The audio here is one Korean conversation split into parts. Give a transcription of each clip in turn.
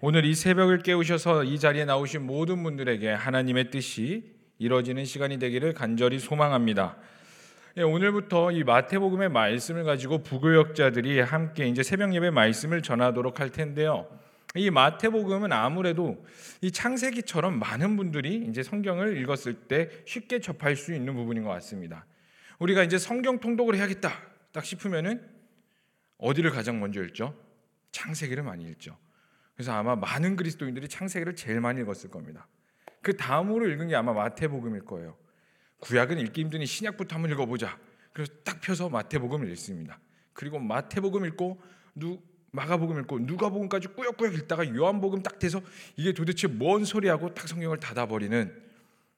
오늘 이 새벽을 깨우셔서 이 자리에 나오신 모든 분들에게 하나님의 뜻이 이루어지는 시간이 되기를 간절히 소망합니다. 예, 오늘부터 이 마태복음의 말씀을 가지고 부교역자들이 함께 이제 새벽 예배 말씀을 전하도록 할 텐데요. 이 마태복음은 아무래도 이 창세기처럼 많은 분들이 이제 성경을 읽었을 때 쉽게 접할 수 있는 부분인 것 같습니다. 우리가 이제 성경 통독을 해야겠다 딱 싶으면은 어디를 가장 먼저 읽죠? 창세기를 많이 읽죠. 그래서 아마 많은 그리스도인들이 창세기를 제일 많이 읽었을 겁니다. 그 다음으로 읽은 게 아마 마태복음일 거예요. 구약은 읽기 힘드니 신약부터 한번 읽어보자. 그래서 딱 펴서 마태복음을 읽습니다. 그리고 마태복음 읽고 누 마가복음 읽고 누가복음까지 꾸역꾸역 읽다가 요한복음 딱 돼서 이게 도대체 뭔 소리하고 딱 성경을 닫아버리는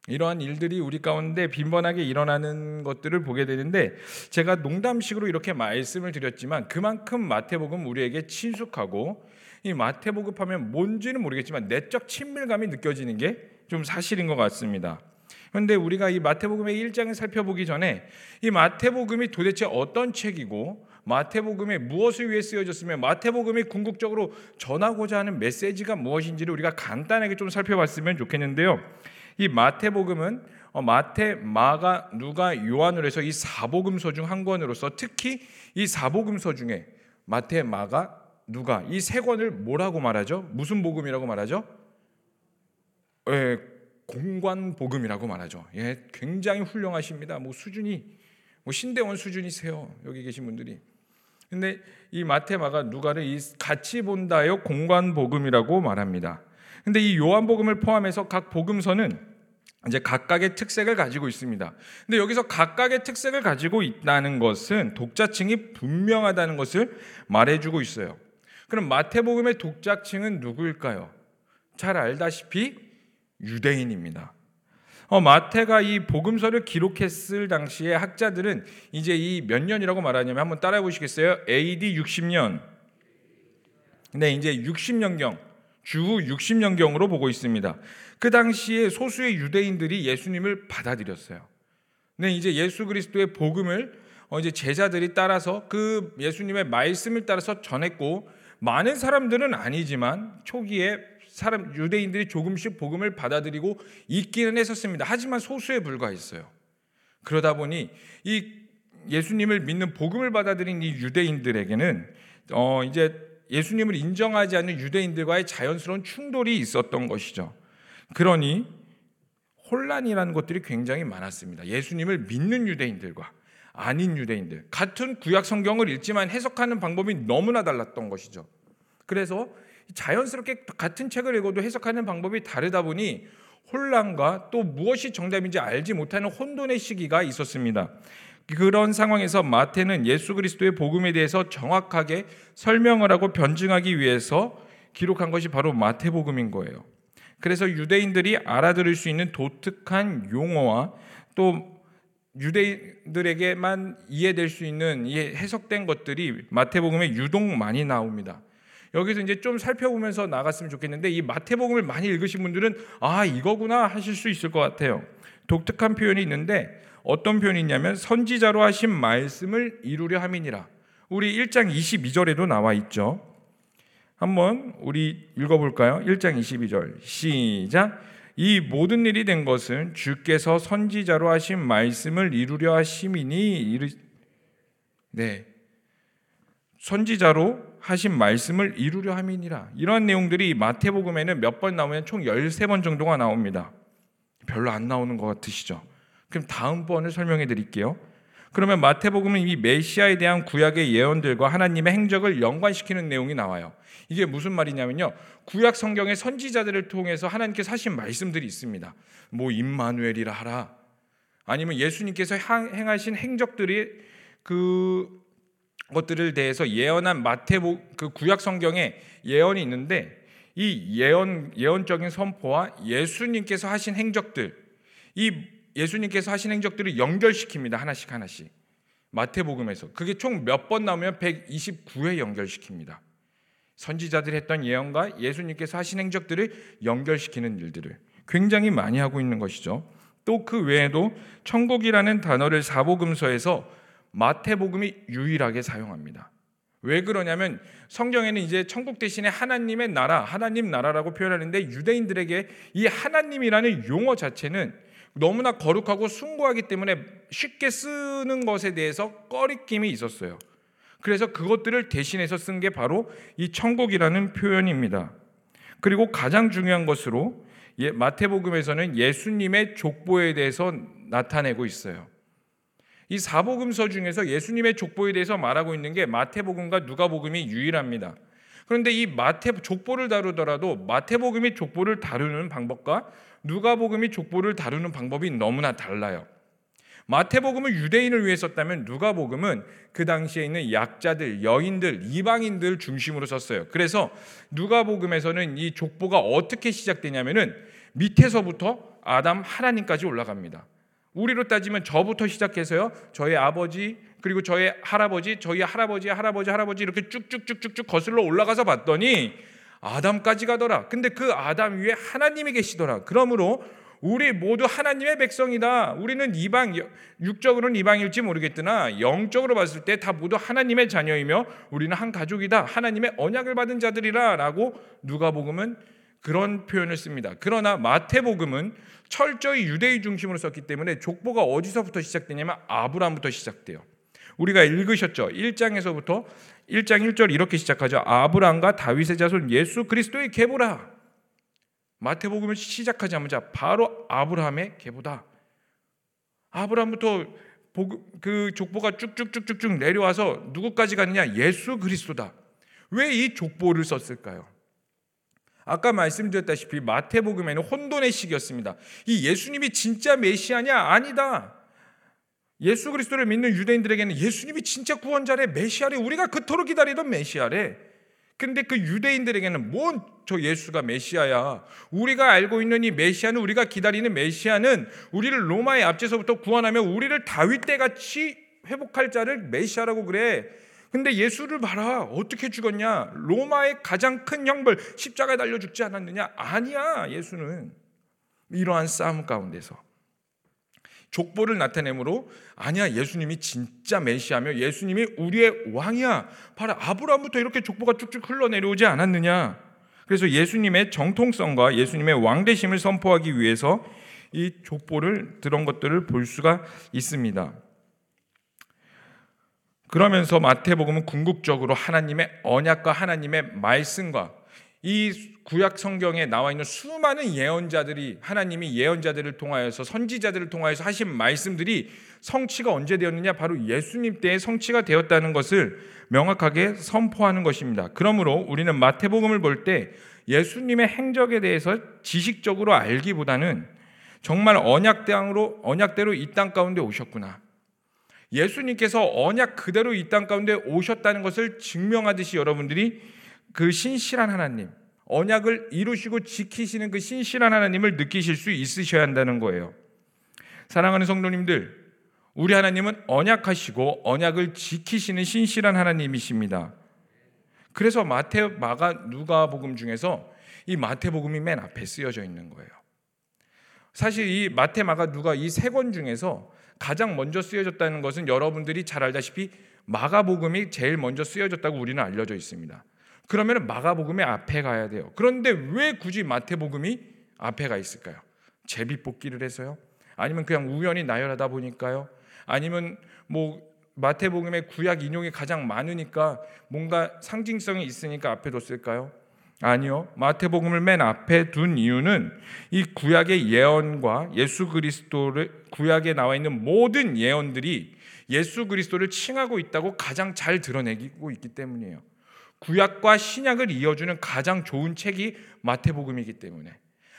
이러한 일들이 우리 가운데 빈번하게 일어나는 것들을 보게 되는데 제가 농담식으로 이렇게 말씀을 드렸지만 그만큼 마태복음 우리에게 친숙하고 이 마태복음 하면 뭔지는 모르겠지만 내적 친밀감이 느껴지는 게 좀 사실인 것 같습니다. 그런데 우리가 이 마태복음의 1장을 살펴보기 전에 이 마태복음이 도대체 어떤 책이고 마태복음에 무엇을 위해 쓰여졌으며 마태복음이 궁극적으로 전하고자 하는 메시지가 무엇인지를 우리가 간단하게 좀 살펴봤으면 좋겠는데요. 이 마태복음은 어, 마태, 마가, 누가, 요한을 해서 이 사복음서 중 한 권으로서 특히 이 사복음서 중에 마태, 마가, 누가 이 세 권을 뭐라고 말하죠? 무슨 복음이라고 말하죠? 예, 공관 복음이라고 말하죠. 예, 굉장히 훌륭하십니다. 뭐 수준이 뭐 신대원 수준이세요. 여기 계신 분들이. 근데 이 마태, 마가, 누가를 이 같이 본다요 공관 복음이라고 말합니다. 근데 이 요한 복음을 포함해서 각 복음서는 이제 각각의 특색을 가지고 있습니다. 근데 여기서 각각의 특색을 가지고 있다는 것은 독자층이 분명하다는 것을 말해주고 있어요. 그럼 마태복음의 독자층은 누구일까요? 잘 알다시피 유대인입니다. 어, 마태가 이 복음서를 기록했을 당시에 학자들은 이제 이 몇 년이라고 말하냐면 한번 따라해 보시겠어요? AD 60년. 네, 이제 60년경, 주후 60년경으로 보고 있습니다. 그 당시에 소수의 유대인들이 예수님을 받아들였어요. 네, 이제 예수 그리스도의 복음을 어, 이제 제자들이 따라서 그 예수님의 말씀을 따라서 전했고 많은 사람들은 아니지만 초기에 사람 유대인들이 조금씩 복음을 받아들이고 있기는 했었습니다. 하지만 소수에 불과했어요. 그러다 보니 이 예수님을 믿는 복음을 받아들인 이 유대인들에게는 어 이제 예수님을 인정하지 않는 유대인들과의 자연스러운 충돌이 있었던 것이죠. 그러니 혼란이라는 것들이 굉장히 많았습니다. 예수님을 믿는 유대인들과 아닌 유대인들 같은 구약 성경을 읽지만 해석하는 방법이 너무나 달랐던 것이죠. 그래서 자연스럽게 같은 책을 읽어도 해석하는 방법이 다르다 보니 혼란과 또 무엇이 정답인지 알지 못하는 혼돈의 시기가 있었습니다. 그런 상황에서 마태는 예수 그리스도의 복음에 대해서 정확하게 설명을 하고 변증하기 위해서 기록한 것이 바로 마태복음인 거예요. 그래서 유대인들이 알아들을 수 있는 독특한 용어와 또 유대인들에게만 이해될 수 있는 해석된 것들이 마태복음에 유독 많이 나옵니다. 여기서 이제 좀 살펴보면서 나갔으면 좋겠는데 이 마태복음을 많이 읽으신 분들은 아 이거구나 하실 수 있을 것 같아요. 독특한 표현이 있는데 어떤 표현이 있냐면 선지자로 하신 말씀을 이루려 함이니라. 우리 1장 22절에도 나와 있죠. 한번 우리 읽어볼까요? 1장 22절 시작 이 모든 일이 된 것은 주께서 선지자로 하신 말씀을 이루려 하심이니 이르... 네. 선지자로 하신 말씀을 이루려 함이니라. 이런 내용들이 마태복음에는 몇 번 나오면 총 13번 정도가 나옵니다. 별로 안 나오는 것 같으시죠? 그럼 다음번을 설명해 드릴게요 그러면 마태복음은 이 메시아에 대한 구약의 예언들과 하나님의 행적을 연관시키는 내용이 나와요. 이게 무슨 말이냐면요. 구약 성경의 선지자들을 통해서 하나님께서 하신 말씀들이 있습니다. 뭐 임마누엘이라 하라. 아니면 예수님께서 행하신 행적들이 그 것들을 대해서 예언한 마태복 그 구약 성경에 예언이 있는데 이 예언 예언적인 선포와 예수님께서 하신 행적들 이 예수님께서 하신 행적들을 연결시킵니다. 하나씩 하나씩. 마태복음에서 그게 총 몇 번 나오면 129회 연결시킵니다. 선지자들이 했던 예언과 예수님께서 하신 행적들을 연결시키는 일들을 굉장히 많이 하고 있는 것이죠. 또 그 외에도 천국이라는 단어를 사복음서에서 마태복음이 유일하게 사용합니다. 왜 그러냐면 성경에는 이제 천국 대신에 하나님의 나라, 하나님 나라라고 표현하는데 유대인들에게 이 하나님이라는 용어 자체는 너무나 거룩하고 숭고하기 때문에 쉽게 쓰는 것에 대해서 꺼리낌이 있었어요. 그래서 그것들을 대신해서 쓴 게 바로 이 천국이라는 표현입니다. 그리고 가장 중요한 것으로 예, 마태복음에서는 예수님의 족보에 대해서 나타내고 있어요. 이 사복음서 중에서 예수님의 족보에 대해서 말하고 있는 게 마태복음과 누가복음이 유일합니다. 그런데 이 마태 족보를 다루더라도 마태복음이 족보를 다루는 방법과 누가복음이 족보를 다루는 방법이 너무나 달라요. 마태복음은 유대인을 위해 썼다면 누가복음은 그 당시에 있는 약자들, 여인들, 이방인들 중심으로 썼어요. 그래서 누가복음에서는 이 족보가 어떻게 시작되냐면은 밑에서부터 아담 하나님까지 올라갑니다. 우리로 따지면 저부터 시작해서요. 저의 아버지 그리고 저의 할아버지, 저희 할아버지, 할아버지, 할아버지 이렇게 쭉쭉쭉쭉쭉 거슬러 올라가서 봤더니 아담까지 가더라. 근데 그 아담 위에 하나님이 계시더라. 그러므로 우리 모두 하나님의 백성이다. 우리는 이방 육적으로는 이방일지 모르겠으나 영적으로 봤을 때 다 모두 하나님의 자녀이며 우리는 한 가족이다. 하나님의 언약을 받은 자들이라라고 누가복음은 그런 표현을 씁니다. 그러나 마태복음은 철저히 유대인 중심으로 썼기 때문에 족보가 어디서부터 시작되냐면 아브라함부터 시작돼요. 우리가 읽으셨죠? 1장에서부터 1장 1절 이렇게 시작하죠. 아브라함과 다윗의 자손 예수 그리스도의 계보라. 마태복음을 시작하자마자 바로 아브라함의 계보다. 아브라함부터 그 족보가 쭉쭉쭉쭉쭉 내려와서 누구까지 가느냐? 예수 그리스도다. 왜 이 족보를 썼을까요? 아까 말씀드렸다시피 마태복음에는 혼돈의 시기였습니다. 이 예수님이 진짜 메시아냐? 아니다. 예수 그리스도를 믿는 유대인들에게는 예수님이 진짜 구원자래, 메시아래, 우리가 그토록 기다리던 메시아래. 근데 그 유대인들에게는 뭔 저 예수가 메시아야. 우리가 알고 있는 이 메시아는 우리가 기다리는 메시아는 우리를 로마의 압제서부터 구원하며 우리를 다윗 때 같이 회복할 자를 메시아라고 그래. 근데 예수를 봐라. 어떻게 죽었냐? 로마의 가장 큰 형벌 십자가에 달려 죽지 않았느냐? 아니야. 예수는 이러한 싸움 가운데서 족보를 나타내므로 아니야 예수님이 진짜 메시아며 예수님이 우리의 왕이야. 바로 아브라함부터 이렇게 족보가 쭉쭉 흘러내려오지 않았느냐. 그래서 예수님의 정통성과 예수님의 왕대심을 선포하기 위해서 이 족보를 들은 것들을 볼 수가 있습니다. 그러면서 마태복음은 궁극적으로 하나님의 언약과 하나님의 말씀과 이 구약 성경에 나와 있는 수많은 예언자들이 하나님이 예언자들을 통하여서 선지자들을 통하여서 하신 말씀들이 성취가 언제 되었느냐 바로 예수님 때에 성취가 되었다는 것을 명확하게 선포하는 것입니다. 그러므로 우리는 마태복음을 볼 때 예수님의 행적에 대해서 지식적으로 알기보다는 정말 언약 땅으로 언약대로 이 땅 가운데 오셨구나. 예수님께서 언약 그대로 이 땅 가운데 오셨다는 것을 증명하듯이 여러분들이 그 신실한 하나님, 언약을 이루시고 지키시는 그 신실한 하나님을 느끼실 수 있으셔야 한다는 거예요. 사랑하는 성도님들, 우리 하나님은 언약하시고 언약을 지키시는 신실한 하나님이십니다. 그래서 마태, 마가, 누가 복음 중에서 이 마태복음이 맨 앞에 쓰여져 있는 거예요. 사실 이 마태, 마가, 누가 이 세 권 중에서 가장 먼저 쓰여졌다는 것은 여러분들이 잘 알다시피 마가복음이 제일 먼저 쓰여졌다고 우리는 알려져 있습니다. 그러면 마가복음의 앞에 가야 돼요. 그런데 왜 굳이 마태복음이 앞에 가 있을까요? 제비 뽑기를 해서요? 아니면 그냥 우연히 나열하다 보니까요? 아니면 뭐 마태복음의 구약 인용이 가장 많으니까 뭔가 상징성이 있으니까 앞에 뒀을까요? 아니요. 마태복음을 맨 앞에 둔 이유는 이 구약의 예언과 예수 그리스도를 구약에 나와 있는 모든 예언들이 예수 그리스도를 칭하고 있다고 가장 잘 드러내고 있기 때문이에요. 구약과 신약을 이어주는 가장 좋은 책이 마태복음이기 때문에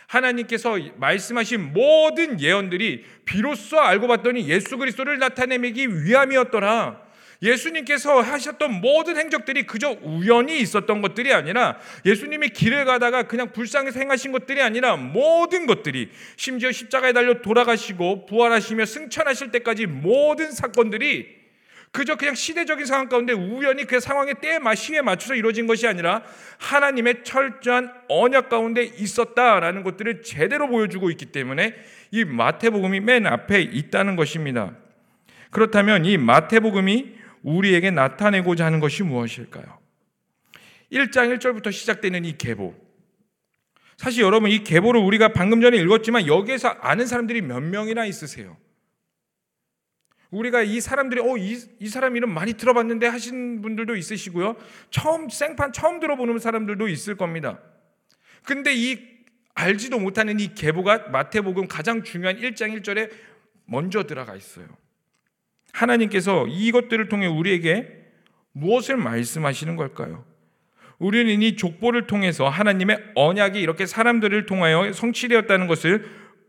하나님께서 말씀하신 모든 예언들이 비로소 알고 봤더니 예수 그리스도를 나타내기 위함이었더라. 예수님께서 하셨던 모든 행적들이 그저 우연히 있었던 것들이 아니라 예수님이 길을 가다가 그냥 불쌍해서 행하신 것들이 아니라 모든 것들이 심지어 십자가에 달려 돌아가시고 부활하시며 승천하실 때까지 모든 사건들이 그저 그냥 시대적인 상황 가운데 우연히 그 상황의 때에 시에 맞춰서 이루어진 것이 아니라 하나님의 철저한 언약 가운데 있었다라는 것들을 제대로 보여주고 있기 때문에 이 마태복음이 맨 앞에 있다는 것입니다. 그렇다면 이 마태복음이 우리에게 나타내고자 하는 것이 무엇일까요? 1장 1절부터 시작되는 이 계보. 사실 여러분 이 계보를 우리가 방금 전에 읽었지만 여기에서 아는 사람들이 몇 명이나 있으세요? 우리가 이 사람들이 어, 이, 이 사람 이름 많이 들어봤는데 하신 분들도 있으시고요. 처음 생판 처음 들어보는 사람들도 있을 겁니다. 근데 이 알지도 못하는 이 계보가 마태복음 가장 중요한 1장 1절에 먼저 들어가 있어요. 하나님께서 이것들을 통해 우리에게 무엇을 말씀하시는 걸까요? 우리는 이 족보를 통해서 하나님의 언약이 이렇게 사람들을 통하여 성취되었다는 것을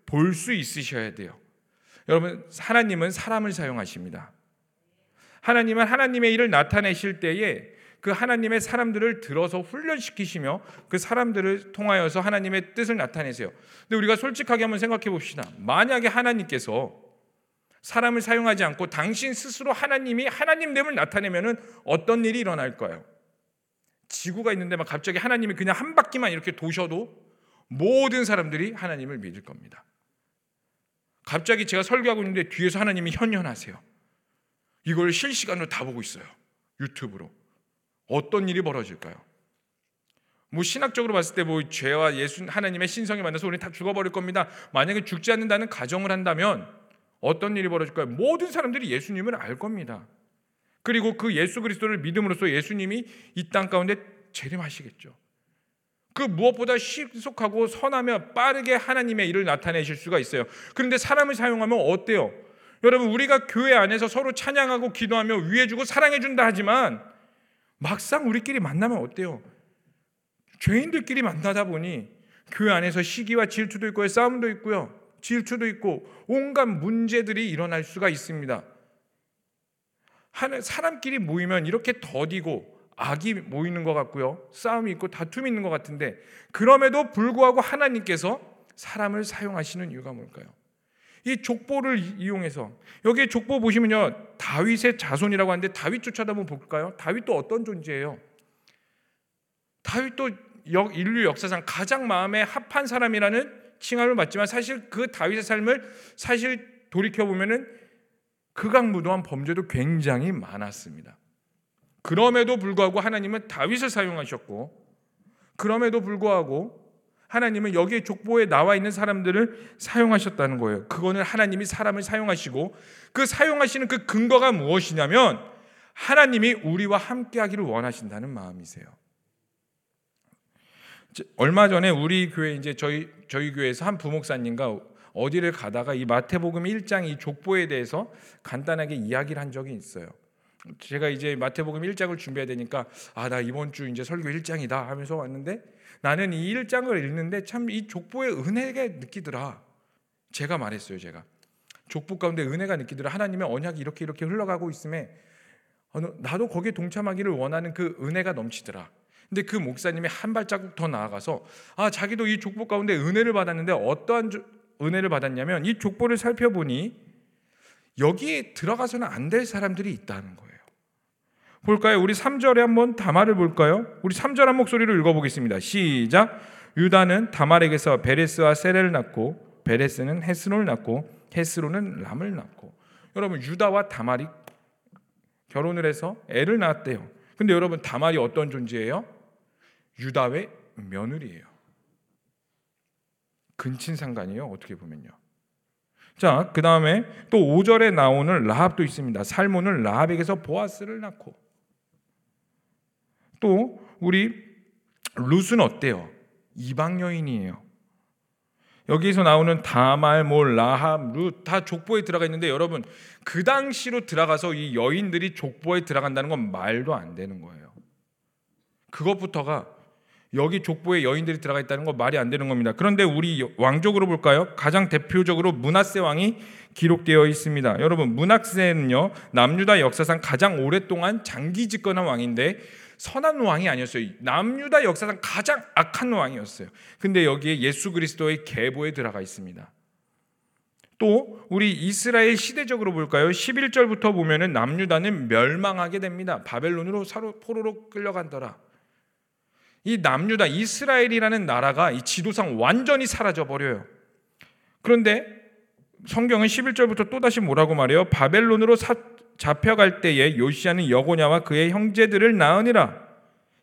볼 수 있으셔야 돼요. 여러분, 하나님은 사람을 사용하십니다. 하나님은 하나님의 일을 나타내실 때에 그 하나님의 사람들을 들어서 훈련시키시며 그 사람들을 통하여서 하나님의 뜻을 나타내세요. 근데 우리가 솔직하게 한번 생각해 봅시다. 만약에 하나님께서 사람을 사용하지 않고 당신 스스로 하나님이 하나님됨을 나타내면은 어떤 일이 일어날까요? 지구가 있는데 막 갑자기 하나님이 그냥 한 바퀴만 이렇게 도셔도 모든 사람들이 하나님을 믿을 겁니다. 갑자기 제가 설교하고 있는데 뒤에서 하나님이 현현하세요. 이걸 실시간으로 다 보고 있어요. 유튜브로. 어떤 일이 벌어질까요? 뭐 신학적으로 봤을 때 뭐 죄와 예수 하나님의 신성에 만나서 우리 다 죽어버릴 겁니다. 만약에 죽지 않는다는 가정을 한다면 어떤 일이 벌어질까요? 모든 사람들이 예수님을 알 겁니다. 그리고 그 예수 그리스도를 믿음으로써 예수님이 이 땅 가운데 재림하시겠죠. 그 무엇보다 신속하고 선하며 빠르게 하나님의 일을 나타내실 수가 있어요. 그런데 사람을 사용하면 어때요? 여러분 우리가 교회 안에서 서로 찬양하고 기도하며 위해주고 사랑해준다 하지만 막상 우리끼리 만나면 어때요? 죄인들끼리 만나다 보니 교회 안에서 시기와 질투도 있고요, 싸움도 있고요, 질투도 있고 온갖 문제들이 일어날 수가 있습니다. 사람끼리 모이면 이렇게 더디고 악이 모이는 것 같고요. 싸움이 있고 다툼이 있는 것 같은데 그럼에도 불구하고 하나님께서 사람을 사용하시는 이유가 뭘까요? 이 족보를 이용해서 여기 족보 보시면요 다윗의 자손이라고 하는데 다윗 쫓아다 한번 볼까요? 다윗도 어떤 존재예요? 다윗도 인류 역사상 가장 마음에 합한 사람이라는 칭함을 받지만 사실 그 다윗의 삶을 사실 돌이켜 보면은 극악무도한 범죄도 굉장히 많았습니다. 그럼에도 불구하고 하나님은 다윗을 사용하셨고 그럼에도 불구하고 하나님은 여기에 족보에 나와 있는 사람들을 사용하셨다는 거예요. 그거는 하나님이 사람을 사용하시고 그 사용하시는 그 근거가 무엇이냐면 하나님이 우리와 함께 하기를 원하신다는 마음이세요. 얼마 전에 우리 교회 이제 저희 저희 교회에서 한 부목사님과 어디를 가다가 이 마태복음 1장 이 족보에 대해서 간단하게 이야기를 한 적이 있어요. 제가 이제 마태복음 1장을 준비해야 되니까 아 나 이번 주 이제 설교 1장이다 하면서 왔는데 나는 이 1장을 읽는데 참 이 족보의 은혜가 느끼더라. 제가 말했어요, 제가. 족보 가운데 은혜가 느끼더라. 하나님의 언약이 이렇게 이렇게 흘러가고 있음에 나도 거기에 동참하기를 원하는 그 은혜가 넘치더라. 근데 그 목사님이 한 발자국 더 나아가서 아 자기도 이 족보 가운데 은혜를 받았는데 어떠한 은혜를 받았냐면 이 족보를 살펴보니 여기에 들어가서는 안 될 사람들이 있다는 거예요. 볼까요? 우리 3절에 한번 다말을 볼까요? 우리 3절 한 목소리로 읽어보겠습니다. 시작. 유다는 다말에게서 베레스와 세레를 낳고 베레스는 헤스론을 낳고 헤스론은 람을 낳고 여러분 유다와 다말이 결혼을 해서 애를 낳았대요. 근데 여러분 다말이 어떤 존재예요? 유다의 며느리예요. 근친상간이에요. 어떻게 보면요. 자, 그 다음에 또 5절에 나오는 라합도 있습니다. 살몬은 라합에게서 보아스를 낳고 또 우리 룻은 어때요? 이방 여인이에요. 여기서 나오는 다말, 몰, 라합, 룻다 족보에 들어가 있는데 여러분 그 당시로 들어가서 이 여인들이 족보에 들어간다는 건 말도 안 되는 거예요. 그것부터가 여기 족보에 여인들이 들어가 있다는 건 말이 안 되는 겁니다. 그런데 우리 왕족으로 볼까요? 가장 대표적으로 문하세 왕이 기록되어 있습니다. 여러분 문하세는요 남유다 역사상 가장 오랫동안 장기 집권한 왕인데 선한 왕이 아니었어요. 남유다 역사상 가장 악한 왕이었어요. 근데 여기에 예수 그리스도의 계보에 들어가 있습니다. 또 우리 이스라엘 시대적으로 볼까요? 11절부터 보면은 남유다는 멸망하게 됩니다. 바벨론으로 사로 포로로 끌려간더라. 이 남유다 이스라엘이라는 나라가 이 지도상 완전히 사라져 버려요. 그런데 성경은 11절부터 또다시 뭐라고 말해요? 바벨론으로 사, 잡혀갈 때에 요시아는 여고냐와 그의 형제들을 낳으니라.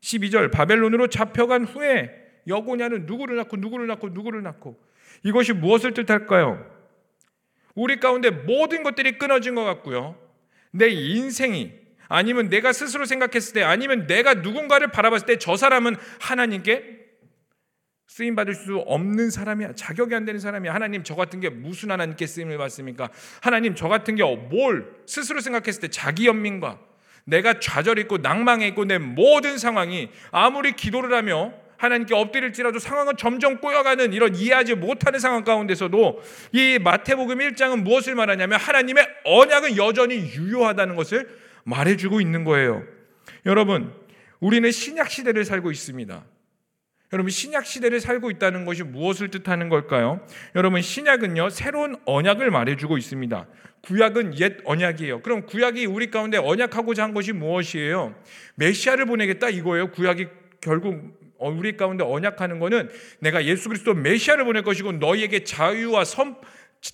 12절 바벨론으로 잡혀간 후에 여고냐는 누구를 낳고 누구를 낳고 누구를 낳고 이것이 무엇을 뜻할까요? 우리 가운데 모든 것들이 끊어진 것 같고요. 내 인생이 아니면 내가 스스로 생각했을 때 아니면 내가 누군가를 바라봤을 때 저 사람은 하나님께 쓰임 받을 수 없는 사람이야. 자격이 안 되는 사람이야. 하나님 저 같은 게 무슨 하나님께 쓰임을 받습니까? 하나님 저 같은 게 뭘 스스로 생각했을 때 자기 연민과 내가 낭망해 있고 내 모든 상황이 아무리 기도를 하며 하나님께 엎드릴지라도 상황은 점점 꼬여가는 이런 이해하지 못하는 상황 가운데서도 이 마태복음 1장은 무엇을 말하냐면 하나님의 언약은 여전히 유효하다는 것을 말해주고 있는 거예요. 여러분, 우리는 신약 시대를 살고 있습니다. 여러분 신약 시대를 살고 있다는 것이 무엇을 뜻하는 걸까요? 여러분 신약은요 새로운 언약을 말해주고 있습니다. 구약은 옛 언약이에요. 그럼 구약이 우리 가운데 언약하고자 한 것이 무엇이에요? 메시아를 보내겠다 이거예요. 구약이 결국 우리 가운데 언약하는 것은 내가 예수 그리스도 메시아를 보낼 것이고 너희에게 자유와 선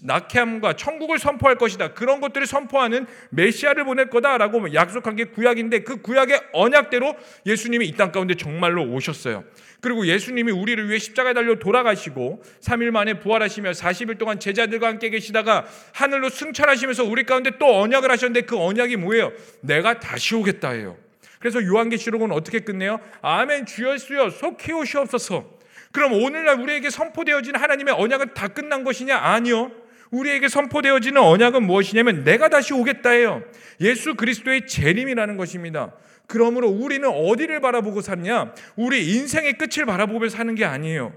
낙해함과 천국을 선포할 것이다. 그런 것들을 선포하는 메시아를 보낼 거다라고 약속한 게 구약인데 그 구약의 언약대로 예수님이 이 땅 가운데 정말로 오셨어요. 그리고 예수님이 우리를 위해 십자가에 달려 돌아가시고 3일 만에 부활하시며 40일 동안 제자들과 함께 계시다가 하늘로 승천하시면서 우리 가운데 또 언약을 하셨는데 그 언약이 뭐예요? 내가 다시 오겠다예요. 그래서 요한계시록은 어떻게 끝내요? 아멘 주여 수여 속히 오시옵소서. 그럼 오늘날 우리에게 선포되어진 하나님의 언약은 다 끝난 것이냐? 아니요. 우리에게 선포되어지는 언약은 무엇이냐면 내가 다시 오겠다예요. 예수 그리스도의 재림이라는 것입니다. 그러므로 우리는 어디를 바라보고 사냐? 우리 인생의 끝을 바라보며 사는 게 아니에요.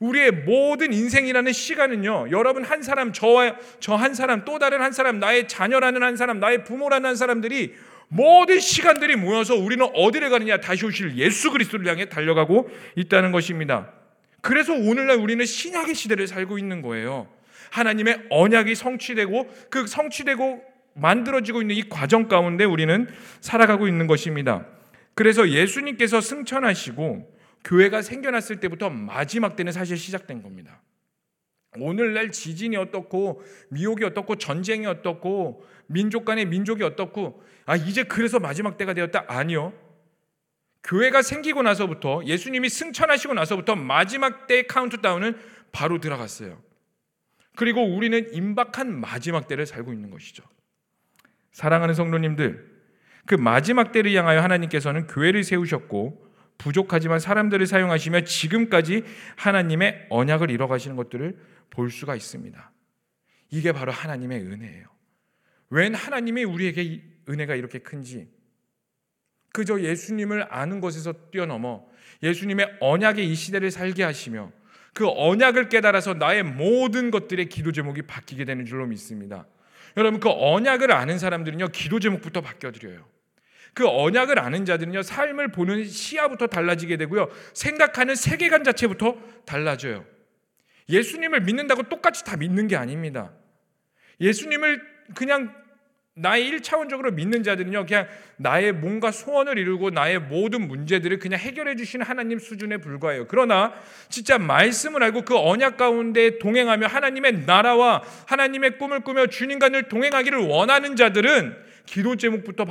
우리의 모든 인생이라는 시간은요, 여러분 한 사람, 저와 저 한 사람, 또 다른 한 사람, 나의 자녀라는 한 사람, 나의 부모라는 한 사람들이 모든 시간들이 모여서 우리는 어디를 가느냐? 다시 오실 예수 그리스도를 향해 달려가고 있다는 것입니다. 그래서 오늘날 우리는 신약의 시대를 살고 있는 거예요. 하나님의 언약이 성취되고 그 성취되고 만들어지고 있는 이 과정 가운데 우리는 살아가고 있는 것입니다. 그래서 예수님께서 승천하시고 교회가 생겨났을 때부터 마지막 때는 사실 시작된 겁니다. 오늘날 지진이 어떻고 미혹이 어떻고 전쟁이 어떻고 민족 간의 민족이 어떻고 아 이제 그래서 마지막 때가 되었다 아니요. 교회가 생기고 나서부터 예수님이 승천하시고 나서부터 마지막 때의 카운트다운은 바로 들어갔어요. 그리고 우리는 임박한 마지막 때를 살고 있는 것이죠. 사랑하는 성도님들, 그 마지막 때를 향하여 하나님께서는 교회를 세우셨고 부족하지만 사람들을 사용하시며 지금까지 하나님의 언약을 이뤄가시는 것들을 볼 수가 있습니다. 이게 바로 하나님의 은혜예요. 웬 하나님이 우리에게 은혜가 이렇게 큰지 그저 예수님을 아는 것에서 뛰어넘어 예수님의 언약의 이 시대를 살게 하시며 그 언약을 깨달아서 나의 모든 것들의 기도 제목이 바뀌게 되는 줄로 믿습니다. 여러분 그 언약을 아는 사람들은요 기도 제목부터 바뀌어드려요. 그 언약을 아는 자들은요 삶을 보는 시야부터 달라지게 되고요 생각하는 세계관 자체부터 달라져요. 예수님을 믿는다고 똑같이 다 믿는 게 아닙니다. 예수님을 그냥 나의 1차원적으로 믿는 자들은요, 그냥 나의 뭔가 소원을 이루고 나의 모든 문제들을 그냥 해결해 주시는 하나님 수준에 불과해요. 그러나 진짜 말씀을 알고 그 언약 가운데 동행하며 하나님의 나라와 하나님의 꿈을 꾸며 주님과 늘 동행하기를 원하는 자들은 기도 제목부터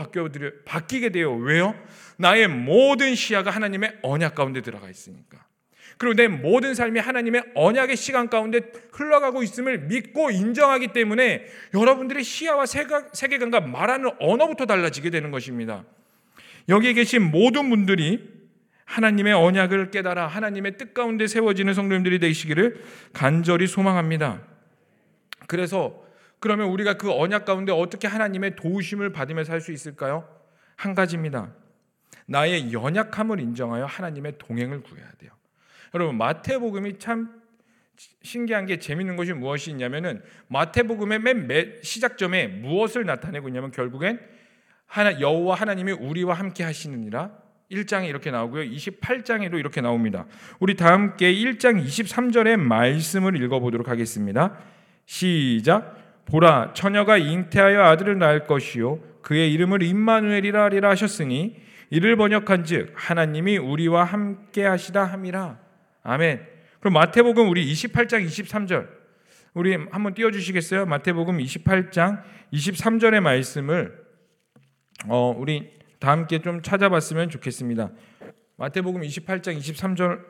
바뀌게 돼요. 왜요? 나의 모든 시야가 하나님의 언약 가운데 들어가 있으니까. 그리고 내 모든 삶이 하나님의 언약의 시간 가운데 흘러가고 있음을 믿고 인정하기 때문에 여러분들의 시야와 세계관과 말하는 언어부터 달라지게 되는 것입니다. 여기에 계신 모든 분들이 하나님의 언약을 깨달아 하나님의 뜻 가운데 세워지는 성도님들이 되시기를 간절히 소망합니다. 그래서 그러면 우리가 그 언약 가운데 어떻게 하나님의 도우심을 받으며 살 수 있을까요? 한 가지입니다. 나의 연약함을 인정하여 하나님의 동행을 구해야 돼요. 여러분 마태복음이 참 신기한 게 재밌는 것이 무엇이 있냐면은 마태복음의 맨 시작점에 무엇을 나타내고 있냐면 결국엔 하나 여호와 하나님이 우리와 함께 하시느니라 1장에 이렇게 나오고요. 28장에도 이렇게 나옵니다. 우리 다 함께 1장 23절의 말씀을 읽어 보도록 하겠습니다. 시작. 보라 처녀가 잉태하여 아들을 낳을 것이요 그의 이름을 임마누엘이라 하리라 하셨으니 이를 번역한즉 하나님이 우리와 함께 하시다 함이라. 아멘. 그럼 마태복음 우리 28장 23절 우리 한번 띄워 주시겠어요? 마태복음 28장 23절의 말씀을 어, 우리 다 함께 좀 찾아봤으면 좋겠습니다. 마태복음 28장 23절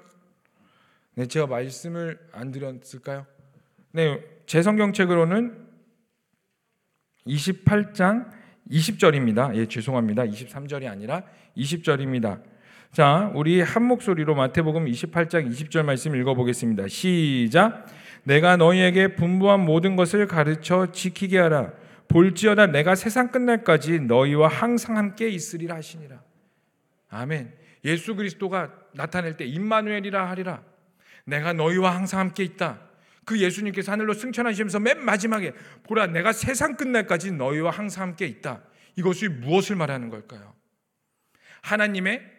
네, 제가 말씀을 안 드렸을까요? 네, 제 성경책으로는 28장 20절입니다. 예, 죄송합니다. 23절이 아니라 20절입니다. 자, 우리 한 목소리로 마태복음 28장 20절 말씀 읽어보겠습니다. 시작. 내가 너희에게 분부한 모든 것을 가르쳐 지키게 하라. 볼지어다 내가 세상 끝날까지 너희와 항상 함께 있으리라 하시니라. 아멘. 예수 그리스도가 나타낼 때 임마누엘이라 하리라. 내가 너희와 항상 함께 있다. 그 예수님께서 하늘로 승천하시면서 맨 마지막에 보라 내가 세상 끝날까지 너희와 항상 함께 있다. 이것이 무엇을 말하는 걸까요? 하나님의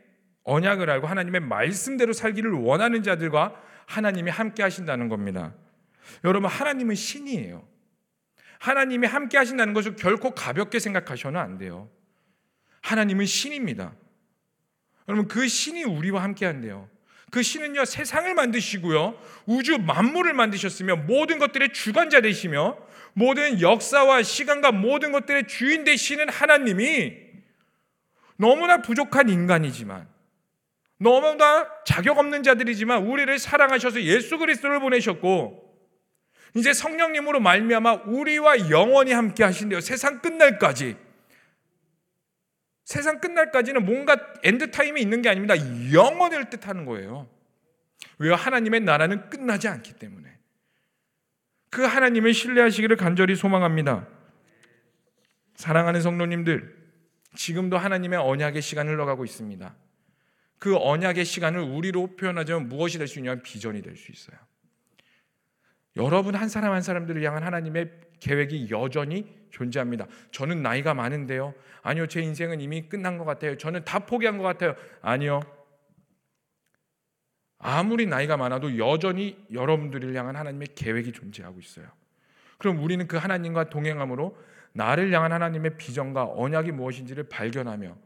언약을 알고 하나님의 말씀대로 살기를 원하는 자들과 하나님이 함께 하신다는 겁니다. 여러분 하나님은 신이에요. 하나님이 함께 하신다는 것을 결코 가볍게 생각하셔는 안 돼요. 하나님은 신입니다. 여러분 그 신이 우리와 함께 한대요. 그 신은요 세상을 만드시고요 우주 만물을 만드셨으며 모든 것들의 주관자 되시며 모든 역사와 시간과 모든 것들의 주인 되시는 하나님이 너무나 부족한 인간이지만 너무나 자격 없는 자들이지만 우리를 사랑하셔서 예수 그리스도를 보내셨고 이제 성령님으로 말미암아 우리와 영원히 함께 하신대요. 세상 끝날까지. 세상 끝날까지는 뭔가 end time이 있는 게 아닙니다. 영원을 뜻하는 거예요. 왜요? 하나님의 나라는 끝나지 않기 때문에. 그 하나님을 신뢰하시기를 간절히 소망합니다. 사랑하는 성도님들, 지금도 하나님의 언약의 시간을 흘러가고 있습니다. 그 언약의 시간을 우리로 표현하자면 무엇이 될 수 있냐면 비전이 될 수 있어요. 여러분 한 사람 한 사람들을 향한 하나님의 계획이 여전히 존재합니다. 저는 나이가 많은데요. 아니요, 제 인생은 이미 끝난 것 같아요. 저는 다 포기한 것 같아요. 아니요. 아무리 나이가 많아도 여전히 여러분들을 향한 하나님의 계획이 존재하고 있어요. 그럼 우리는 그 하나님과 동행함으로 나를 향한 하나님의 비전과 언약이 무엇인지를 발견하며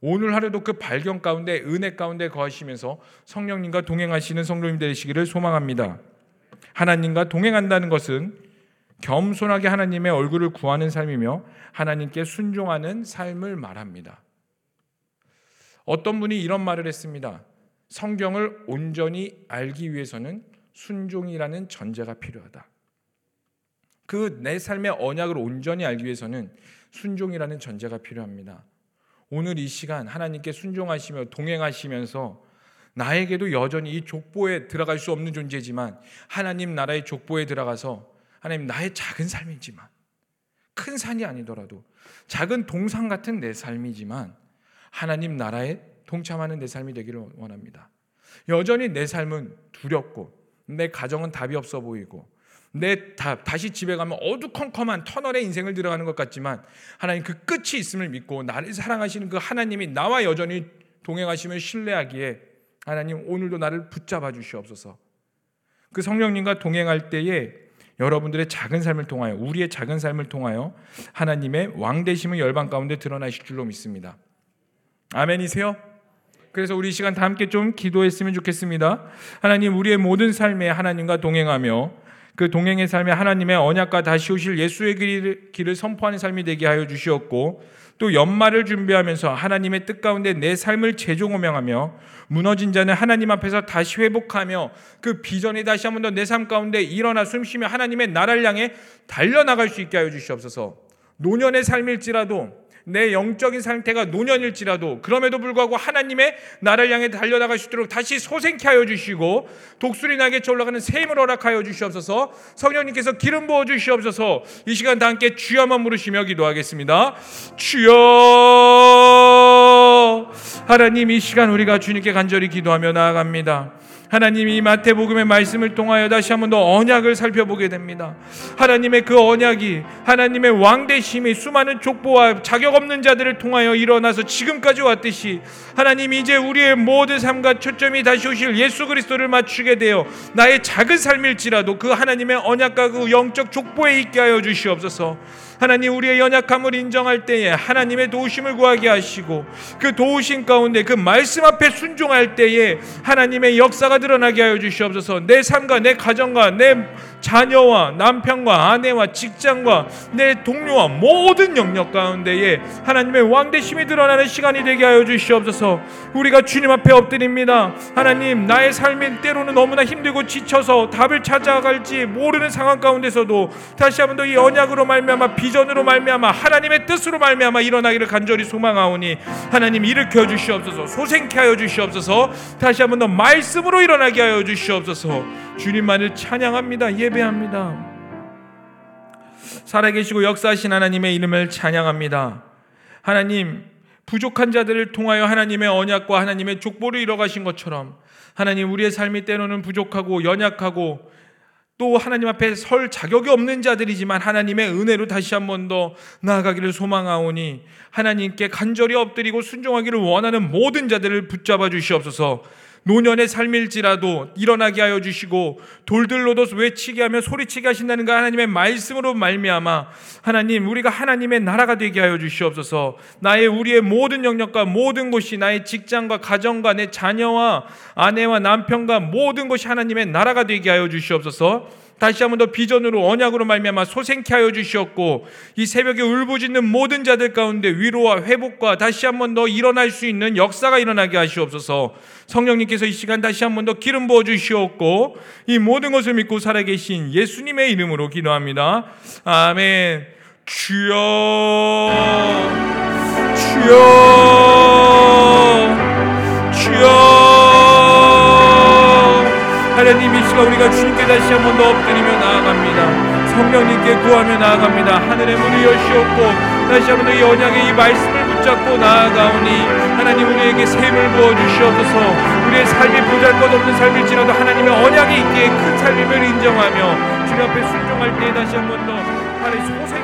오늘 하루도 그 발견 가운데 은혜 가운데 거하시면서 성령님과 동행하시는 성도님 되시기를 소망합니다. 하나님과 동행한다는 것은 겸손하게 하나님의 얼굴을 구하는 삶이며 하나님께 순종하는 삶을 말합니다. 어떤 분이 이런 말을 했습니다. 성경을 온전히 알기 위해서는 순종이라는 전제가 필요하다. 그 내 삶의 언약을 온전히 알기 위해서는 순종이라는 전제가 필요합니다. 오늘 이 시간 하나님께 순종하시며 동행하시면서 나에게도 여전히 이 족보에 들어갈 수 없는 존재지만 하나님 나라의 족보에 들어가서 하나님 나의 작은 삶이지만 큰 산이 아니더라도 작은 동상 같은 내 삶이지만 하나님 나라에 동참하는 내 삶이 되기를 원합니다. 여전히 내 삶은 두렵고 내 가정은 답이 없어 보이고 내 다, 다시 집에 가면 어두컴컴한 터널의 인생을 들어가는 것 같지만 하나님 그 끝이 있음을 믿고 나를 사랑하시는 그 하나님이 나와 여전히 동행하시며 신뢰하기에 하나님 오늘도 나를 붙잡아 주시옵소서. 그 성령님과 동행할 때에 여러분들의 작은 삶을 통하여 우리의 작은 삶을 통하여 하나님의 왕 되심의 열방 가운데 드러나실 줄로 믿습니다. 아멘이세요? 그래서 우리 시간 다 함께 좀 기도했으면 좋겠습니다. 하나님 우리의 모든 삶에 하나님과 동행하며 그 동행의 삶에 하나님의 언약과 다시 오실 예수의 길을, 선포하는 삶이 되게 하여 주시었고 또 연말을 준비하면서 하나님의 뜻 가운데 내 삶을 재종호명하며 무너진 자는 하나님 앞에서 다시 회복하며 그 비전이 다시 한 번 더 내 삶 가운데 일어나 숨쉬며 하나님의 나라를 향해 달려나갈 수 있게 하여 주시옵소서. 노년의 삶일지라도 내 영적인 상태가 노년일지라도 그럼에도 불구하고 하나님의 나를 향해 달려나갈 수 있도록 다시 소생케 하여 주시고 독수리 나게 올라가는 샘을 허락하여 주시옵소서. 성령님께서 기름 부어 주시옵소서. 이 시간 다 함께 주여만 부르시며 기도하겠습니다. 주여 하나님 이 시간 우리가 주님께 간절히 기도하며 나아갑니다 하나님이 마태복음의 말씀을 통하여 다시 한번 더 언약을 살펴보게 됩니다. 하나님의 그 언약이 하나님의 왕 대심이 수많은 족보와 자격 없는 자들을 통하여 일어나서 지금까지 왔듯이 하나님이 이제 우리의 모든 삶과 초점이 다시 오실 예수 그리스도를 맞추게 되어 나의 작은 삶일지라도 그 하나님의 언약과 그 영적 족보에 있게 하여 주시옵소서. 하나님 우리의 연약함을 인정할 때에 하나님의 도우심을 구하게 하시고 그 도우심 가운데 그 말씀 앞에 순종할 때에 하나님의 역사가 드러나게 하여 주시옵소서. 내 삶과 내 가정과 내 자녀와 남편과 아내와 직장과 내 동료와 모든 영역 가운데에 하나님의 왕대심이 드러나는 시간이 되게 하여 주시옵소서. 우리가 주님 앞에 엎드립니다. 하나님 나의 삶이 때로는 너무나 힘들고 지쳐서 답을 찾아갈지 모르는 상황 가운데서도 다시 한번 더 이 언약으로 말미암아 비전으로 말미암아 하나님의 뜻으로 말미암아 일어나기를 간절히 소망하오니 하나님 일으켜 주시옵소서. 소생케 하여 주시옵소서. 다시 한번 더 말씀으로 일어나게 하여 주시옵소서. 주님만을 찬양합니다. 예 배합니다. 살아계시고 역사하신 하나님의 이름을 찬양합니다. 하나님 부족한 자들을 통하여 하나님의 언약과 하나님의 족보를 이뤄가신 것처럼 하나님 우리의 삶이 때로는 부족하고 연약하고 또 하나님 앞에 설 자격이 없는 자들이지만 하나님의 은혜로 다시 한 번 더 나아가기를 소망하오니 하나님께 간절히 엎드리고 순종하기를 원하는 모든 자들을 붙잡아 주시옵소서. 노년의 삶일지라도 일어나게 하여 주시고 돌들로도 외치게 하며 소리치게 하신다는 가 하나님의 말씀으로 말미암아 하나님 우리가 하나님의 나라가 되게 하여 주시옵소서. 나의 우리의 모든 영역과 모든 곳이 나의 직장과 가정과 내 자녀와 아내와 남편과 모든 것이 하나님의 나라가 되게 하여 주시옵소서 다시 한번 더 비전으로 언약으로 말미암아 소생케 하여 주시었고 이 새벽에 울부짖는 모든 자들 가운데 위로와 회복과 다시 한번 더 일어날 수 있는 역사가 일어나게 하시옵소서. 성령님께서 이 시간 다시 한번 더 기름 부어 주시옵고 이 모든 것을 믿고 살아계신 예수님의 이름으로 기도합니다. 아멘. 주여 주여 하나님 이 시간 우리가 주님께 다시 한 번 더 엎드리며 나아갑니다. 성령님께 구하며 나아갑니다. 하늘의 문을 여시옵고 다시 한번더이 언약의 이 말씀을 붙잡고 나아가오니 하나님 우리에게 샘을 부어 주시옵소서. 우리의 삶이 보잘것없는 삶일지라도 하나님의 언약이 있기에 큰 삶임을 인정하며 주님 앞에 순종할 때 다시 한 번 더 하나님 소생